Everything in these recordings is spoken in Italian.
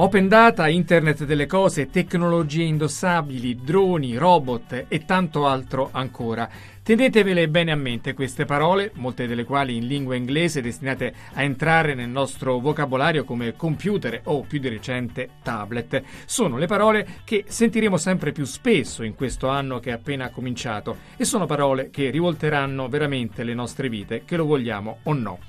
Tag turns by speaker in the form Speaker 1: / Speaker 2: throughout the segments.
Speaker 1: Open data, internet delle cose, tecnologie indossabili, droni, robot e tanto altro ancora. Tenetevele bene a mente queste parole, molte delle quali in lingua inglese destinate a entrare nel nostro vocabolario come computer o più di recente tablet. Sono le parole che sentiremo sempre più spesso in questo anno che è appena cominciato e sono parole che rivolteranno veramente le nostre vite, che lo vogliamo o no.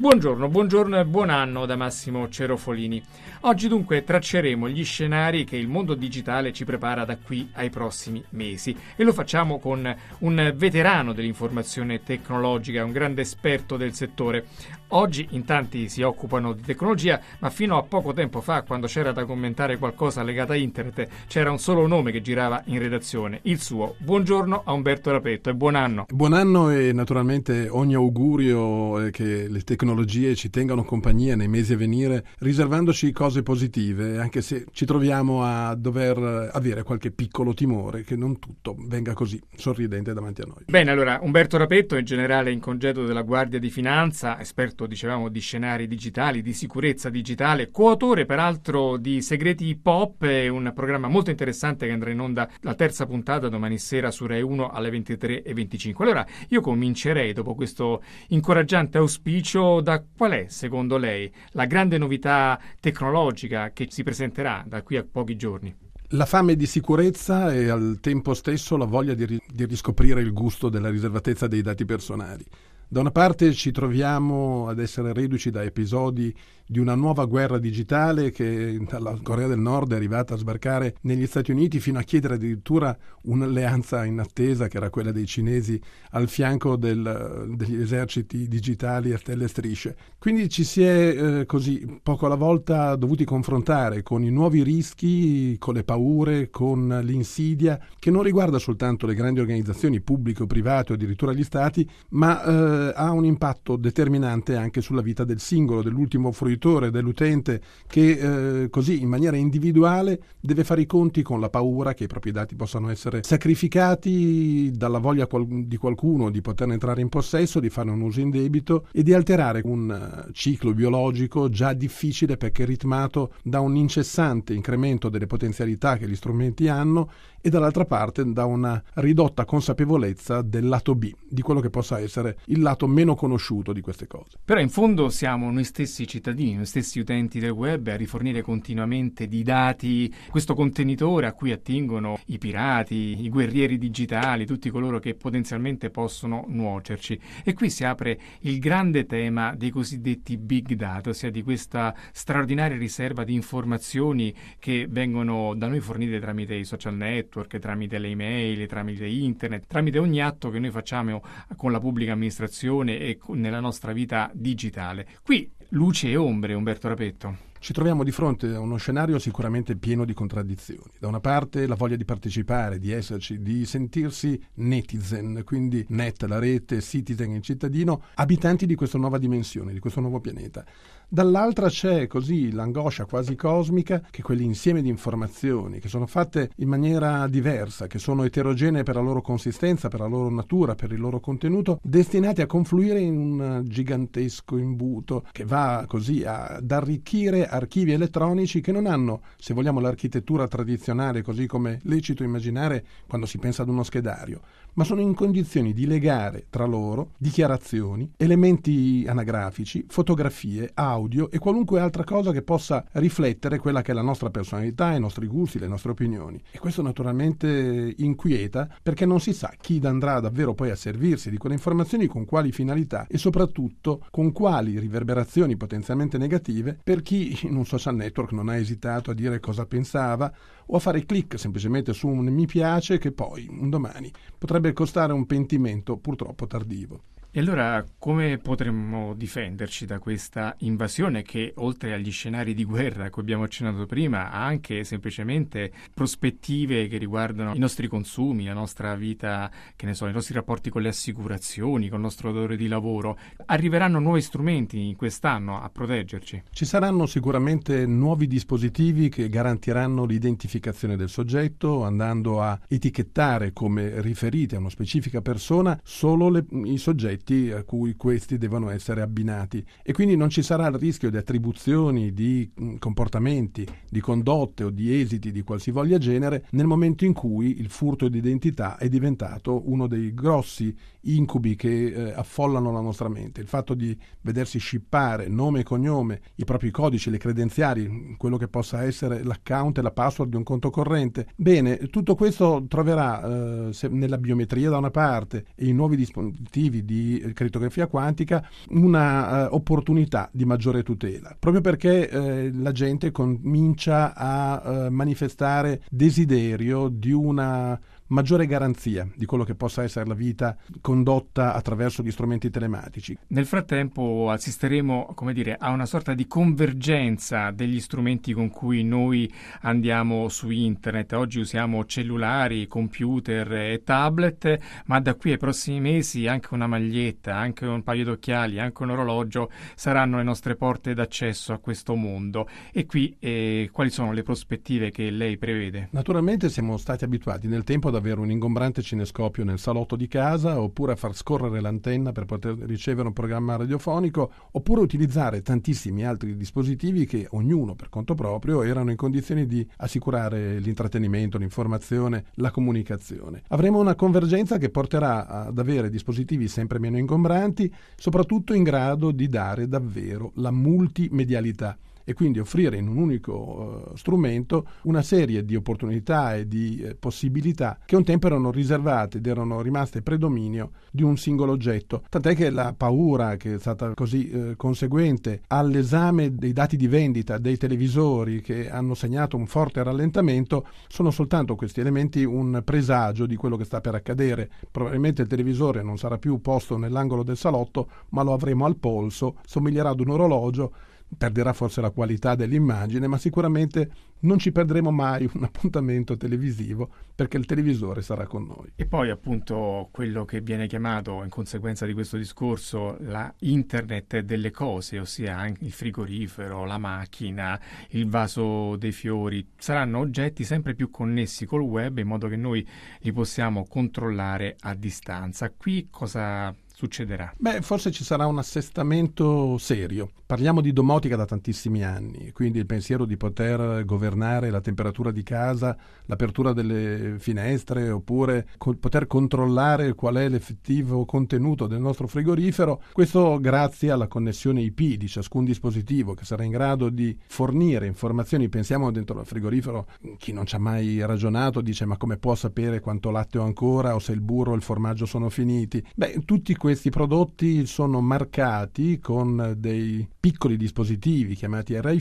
Speaker 1: Buongiorno, buongiorno e buon anno da Massimo Cerofolini. Oggi dunque tracceremo gli scenari che il mondo digitale ci prepara da qui ai prossimi mesi e lo facciamo con un veterano dell'informazione tecnologica, un grande esperto del settore. Oggi in tanti si occupano di tecnologia, ma fino a poco tempo fa, quando c'era da commentare qualcosa legato a internet, c'era un solo nome che girava in redazione, il suo. Buongiorno a Umberto Rapetto e buon anno.
Speaker 2: Buon anno e naturalmente ogni augurio è che le tecnologie ci tengano compagnia nei mesi a venire, riservandoci cose positive, anche se ci troviamo a dover avere qualche piccolo timore che non tutto venga così sorridente davanti a noi.
Speaker 1: Bene, allora Umberto Rapetto è generale in congedo della Guardia di Finanza, esperto esperto, dicevamo, di scenari digitali, di sicurezza digitale, coautore peraltro di Segreti Pop, un programma molto interessante che andrà in onda la terza puntata domani sera su Rai 1 alle 23.25. Allora, io comincerei dopo questo incoraggiante auspicio da qual è, secondo lei, la grande novità tecnologica che si presenterà da qui a pochi giorni?
Speaker 2: La fame di sicurezza e al tempo stesso la voglia di, ri- di riscoprire il gusto della riservatezza dei dati personali. Da una parte ci troviamo ad essere reduci da episodi di una nuova guerra digitale che dalla Corea del Nord è arrivata a sbarcare negli Stati Uniti fino a chiedere addirittura un'alleanza in attesa che era quella dei cinesi al fianco del, degli eserciti digitali a stelle e strisce. Quindi ci si è eh, così poco alla volta dovuti confrontare con i nuovi rischi, con le paure, con l'insidia che non riguarda soltanto le grandi organizzazioni pubbliche o private o addirittura gli stati, ma eh, ha un impatto determinante anche sulla vita del singolo, dell'ultimo fruitore fruitore, dell'utente che eh, così in maniera individuale deve fare i conti con la paura che i propri dati possano essere sacrificati dalla voglia qual- di qualcuno di poterne entrare in possesso, di fare un uso indebito e di alterare un uh, ciclo biologico già difficile perché ritmato da un incessante incremento delle potenzialità che gli strumenti hanno e dall'altra parte da una ridotta consapevolezza del lato B, di quello che possa essere il lato meno conosciuto di queste cose.
Speaker 1: Però in fondo siamo noi stessi cittadini, stessi utenti del web a rifornire continuamente di dati questo contenitore a cui attingono i pirati, i guerrieri digitali, tutti coloro che potenzialmente possono nuocerci. E qui si apre il grande tema dei cosiddetti big data, ossia di questa straordinaria riserva di informazioni che vengono da noi fornite tramite i social network, tramite le email, tramite internet, tramite ogni atto che noi facciamo con la pubblica amministrazione e nella nostra vita digitale. Qui luce e ombre, Umberto Rapetto.
Speaker 2: Ci troviamo di fronte a uno scenario sicuramente pieno di contraddizioni. Da una parte la voglia di partecipare, di esserci, di sentirsi netizen, quindi net, la rete, citizen, il cittadino, abitanti di questa nuova dimensione, di questo nuovo pianeta. Dall'altra c'è così l'angoscia quasi cosmica che quell'insieme di informazioni che sono fatte in maniera diversa, che sono eterogenee per la loro consistenza, per la loro natura, per il loro contenuto, destinati a confluire in un gigantesco imbuto che va così ad arricchire archivi elettronici che non hanno, se vogliamo, l'architettura tradizionale, così come lecito immaginare quando si pensa ad uno schedario, ma sono in condizioni di legare tra loro dichiarazioni, elementi anagrafici, fotografie, audio e qualunque altra cosa che possa riflettere quella che è la nostra personalità, i nostri gusti, le nostre opinioni. E questo naturalmente inquieta perché non si sa chi andrà davvero poi a servirsi di quelle informazioni con quali finalità e soprattutto con quali riverberazioni potenzialmente negative per chi in un social network non ha esitato a dire cosa pensava o a fare clic semplicemente su un mi piace che poi un domani potrebbe costare un pentimento purtroppo tardivo.
Speaker 1: E allora come potremmo difenderci da questa invasione che oltre agli scenari di guerra a cui abbiamo accennato prima ha anche semplicemente prospettive che riguardano i nostri consumi, la nostra vita, che ne so, i nostri rapporti con le assicurazioni, con il nostro datore di lavoro. Arriveranno nuovi strumenti in quest'anno a proteggerci?
Speaker 2: Ci saranno sicuramente nuovi dispositivi che garantiranno l'identificazione del soggetto andando a etichettare come riferiti a una specifica persona solo le, i soggetti soggetti a cui questi devono essere abbinati e quindi non ci sarà il rischio di attribuzioni di mm, comportamenti, di condotte o di esiti di qualsivoglia genere nel momento in cui il furto di identità è diventato uno dei grossi incubi che eh, affollano la nostra mente. Il fatto di vedersi scippare nome e cognome, i propri codici, le credenziali, quello che possa essere l'account e la password di un conto corrente. Bene, tutto questo troverà eh, nella biometria da una parte e i nuovi dispositivi di crittografia quantica una uh, opportunità di maggiore tutela, proprio perché uh, la gente comincia a uh, manifestare desiderio di una maggiore garanzia di quello che possa essere la vita condotta attraverso gli strumenti telematici.
Speaker 1: Nel frattempo assisteremo, come dire, a una sorta di convergenza degli strumenti con cui noi andiamo su internet. Oggi usiamo cellulari, computer e tablet, ma da qui ai prossimi mesi anche una maglietta, anche un paio d'occhiali, anche un orologio saranno le nostre porte d'accesso a questo mondo. E qui eh, quali sono le prospettive che lei prevede?
Speaker 2: Naturalmente siamo stati abituati nel tempo ad avere un ingombrante cinescopio nel salotto di casa, oppure far scorrere l'antenna per poter ricevere un programma radiofonico, oppure utilizzare tantissimi altri dispositivi che ognuno per conto proprio erano in condizioni di assicurare l'intrattenimento, l'informazione, la comunicazione. Avremo una convergenza che porterà ad avere dispositivi sempre meno ingombranti, soprattutto in grado di dare davvero la multimedialità e quindi offrire in un unico uh, strumento una serie di opportunità e di eh, possibilità che un tempo erano riservate ed erano rimaste predominio di un singolo oggetto. Tant'è che la paura che è stata così eh, conseguente all'esame dei dati di vendita dei televisori che hanno segnato un forte rallentamento sono soltanto questi elementi un presagio di quello che sta per accadere. Probabilmente il televisore non sarà più posto nell'angolo del salotto, ma lo avremo al polso, somiglierà ad un orologio perderà forse la qualità dell'immagine, ma sicuramente non ci perderemo mai un appuntamento televisivo perché il televisore sarà con noi.
Speaker 1: E poi appunto quello che viene chiamato in conseguenza di questo discorso la internet delle cose, ossia anche il frigorifero, la macchina, il vaso dei fiori, saranno oggetti sempre più connessi col web in modo che noi li possiamo controllare a distanza. Qui cosa succederà?
Speaker 2: Beh, forse ci sarà un assestamento serio. Parliamo di domotica da tantissimi anni, quindi il pensiero di poter governare la temperatura di casa, l'apertura delle finestre, oppure co- poter controllare qual è l'effettivo contenuto del nostro frigorifero, questo grazie alla connessione IP di ciascun dispositivo che sarà in grado di fornire informazioni. Pensiamo dentro al frigorifero, chi non ci ha mai ragionato dice ma come può sapere quanto latte ho ancora o se il burro o il formaggio sono finiti? Beh, tutti questi questi prodotti sono marcati con dei piccoli dispositivi chiamati array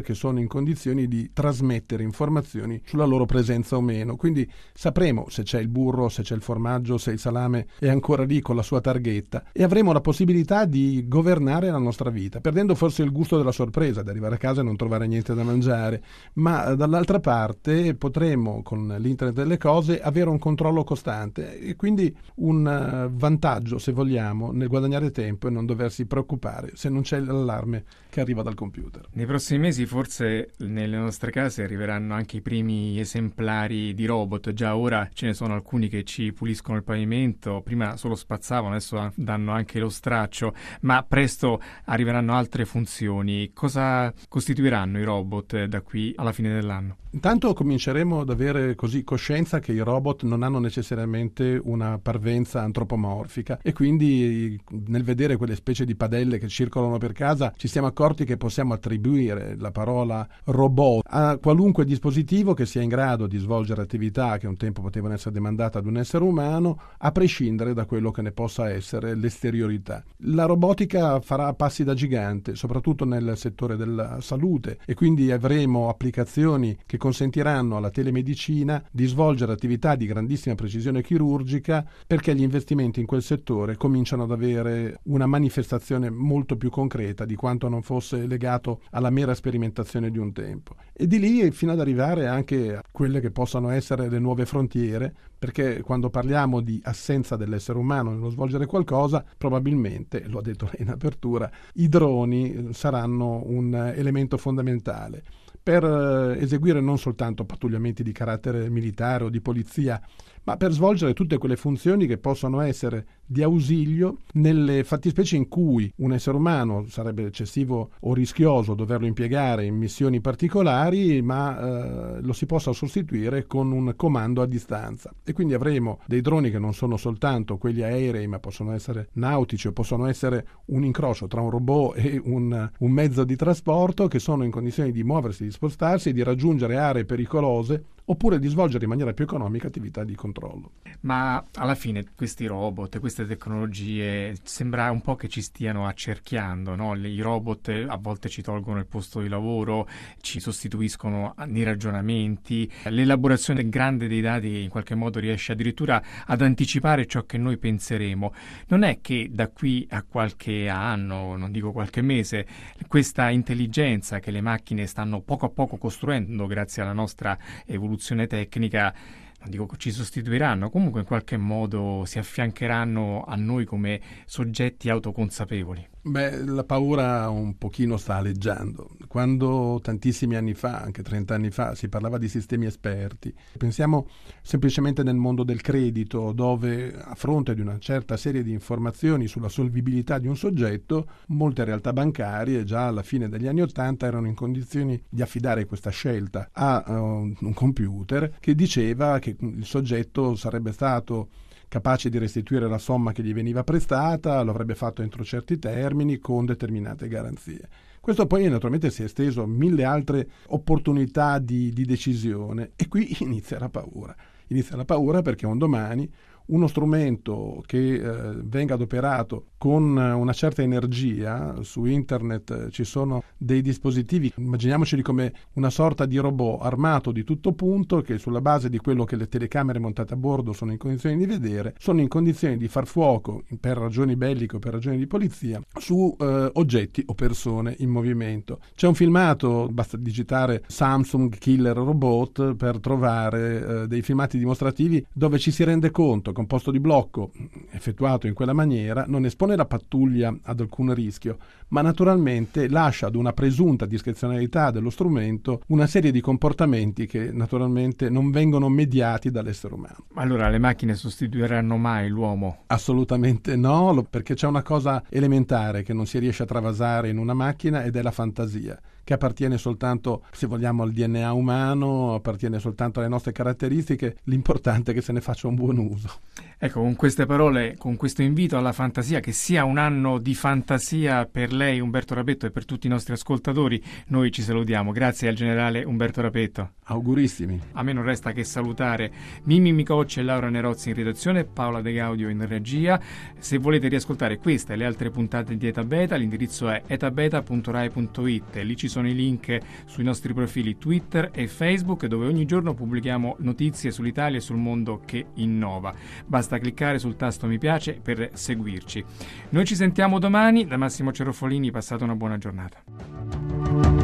Speaker 2: che sono in condizioni di trasmettere informazioni sulla loro presenza o meno. Quindi sapremo se c'è il burro, se c'è il formaggio, se il salame è ancora lì con la sua targhetta e avremo la possibilità di governare la nostra vita, perdendo forse il gusto della sorpresa, di arrivare a casa e non trovare niente da mangiare, ma dall'altra parte potremo con l'internet delle cose avere un controllo costante e quindi un eh, vantaggio se vogliamo, nel guadagnare tempo e non doversi preoccupare se non c'è l'allarme che arriva dal computer.
Speaker 1: Nei prossimi mesi forse nelle nostre case arriveranno anche i primi esemplari di robot, già ora ce ne sono alcuni che ci puliscono il pavimento, prima solo spazzavano, adesso danno anche lo straccio, ma presto arriveranno altre funzioni. Cosa costituiranno i robot da qui alla fine dell'anno?
Speaker 2: Intanto cominceremo ad avere così coscienza che i robot non hanno necessariamente una parvenza antropomorfica e quindi nel vedere quelle specie di padelle che circolano per casa ci siamo accorti che possiamo attribuire la parola robot a qualunque dispositivo che sia in grado di svolgere attività che un tempo potevano essere demandate ad un essere umano a prescindere da quello che ne possa essere l'esteriorità. La robotica farà passi da gigante soprattutto nel settore della salute e quindi avremo applicazioni che consentiranno alla telemedicina di svolgere attività di grandissima precisione chirurgica perché gli investimenti in quel settore cominciano ad avere una manifestazione molto più concreta di quanto non fosse legato alla mera sperimentazione di un tempo. E di lì fino ad arrivare anche a quelle che possano essere le nuove frontiere, perché quando parliamo di assenza dell'essere umano nello svolgere qualcosa, probabilmente, lo ha detto lei in apertura, i droni saranno un elemento fondamentale per eh, eseguire non soltanto pattugliamenti di carattere militare o di polizia, ma per svolgere tutte quelle funzioni che possono essere di ausilio nelle fattispecie in cui un essere umano sarebbe eccessivo o rischioso doverlo impiegare in missioni particolari, ma eh, lo si possa sostituire con un comando a distanza. E quindi avremo dei droni che non sono soltanto quelli aerei, ma possono essere nautici o possono essere un incrocio tra un robot e un, un mezzo di trasporto che sono in condizioni di muoversi, di spostarsi e di raggiungere aree pericolose oppure di svolgere in maniera più economica attività di controllo.
Speaker 1: Ma alla fine questi robot, queste tecnologie, sembra un po' che ci stiano accerchiando, no? I robot a volte ci tolgono il posto di lavoro, ci sostituiscono nei ragionamenti, l'elaborazione grande dei dati in qualche modo riesce addirittura ad anticipare ciò che noi penseremo. Non è che da qui a qualche anno, non dico qualche mese, questa intelligenza che le macchine stanno poco a poco costruendo grazie alla nostra evoluzione soluzione tecnica non dico che ci sostituiranno, comunque in qualche modo si affiancheranno a noi come soggetti autoconsapevoli.
Speaker 2: Beh, la paura un pochino sta aleggiando. Quando tantissimi anni fa, anche 30 anni fa, si parlava di sistemi esperti, pensiamo semplicemente nel mondo del credito, dove a fronte di una certa serie di informazioni sulla solvibilità di un soggetto, molte realtà bancarie già alla fine degli anni 80 erano in condizioni di affidare questa scelta a uh, un computer che diceva che il soggetto sarebbe stato capace di restituire la somma che gli veniva prestata, lo avrebbe fatto entro certi termini con determinate garanzie. Questo poi naturalmente si è esteso a mille altre opportunità di, di decisione e qui inizia la paura. Inizia la paura perché un domani uno strumento che eh, venga adoperato con una certa energia, su internet eh, ci sono dei dispositivi, immaginiamoceli come una sorta di robot armato di tutto punto che sulla base di quello che le telecamere montate a bordo sono in condizioni di vedere, sono in condizioni di far fuoco per ragioni belliche o per ragioni di polizia su eh, oggetti o persone in movimento. C'è un filmato, basta digitare Samsung Killer Robot per trovare eh, dei filmati dimostrativi dove ci si rende conto che un posto di blocco effettuato in quella maniera non espone la pattuglia ad alcun rischio, ma naturalmente lascia ad una presunta discrezionalità dello strumento una serie di comportamenti che naturalmente non vengono mediati dall'essere umano.
Speaker 1: Allora le macchine sostituiranno mai l'uomo?
Speaker 2: Assolutamente no, perché c'è una cosa elementare che non si riesce a travasare in una macchina ed è la fantasia che appartiene soltanto, se vogliamo, al DNA umano, appartiene soltanto alle nostre caratteristiche, l'importante è che se ne faccia un buon uso.
Speaker 1: Ecco, con queste parole, con questo invito alla fantasia, che sia un anno di fantasia per lei, Umberto Rapetto, e per tutti i nostri ascoltatori, noi ci salutiamo. Grazie al generale Umberto Rapetto.
Speaker 2: Augurissimi.
Speaker 1: A me non resta che salutare Mimmi Micocci e Laura Nerozzi in redazione, Paola De Gaudio in regia. Se volete riascoltare questa e le altre puntate di Eta Beta, l'indirizzo è etabeta.rai.it. Lì ci sono i link sui nostri profili Twitter e Facebook, dove ogni giorno pubblichiamo notizie sull'Italia e sul mondo che innova. Basta cliccare sul tasto mi piace per seguirci. Noi ci sentiamo domani. Da Massimo Cerofolini, passate una buona giornata.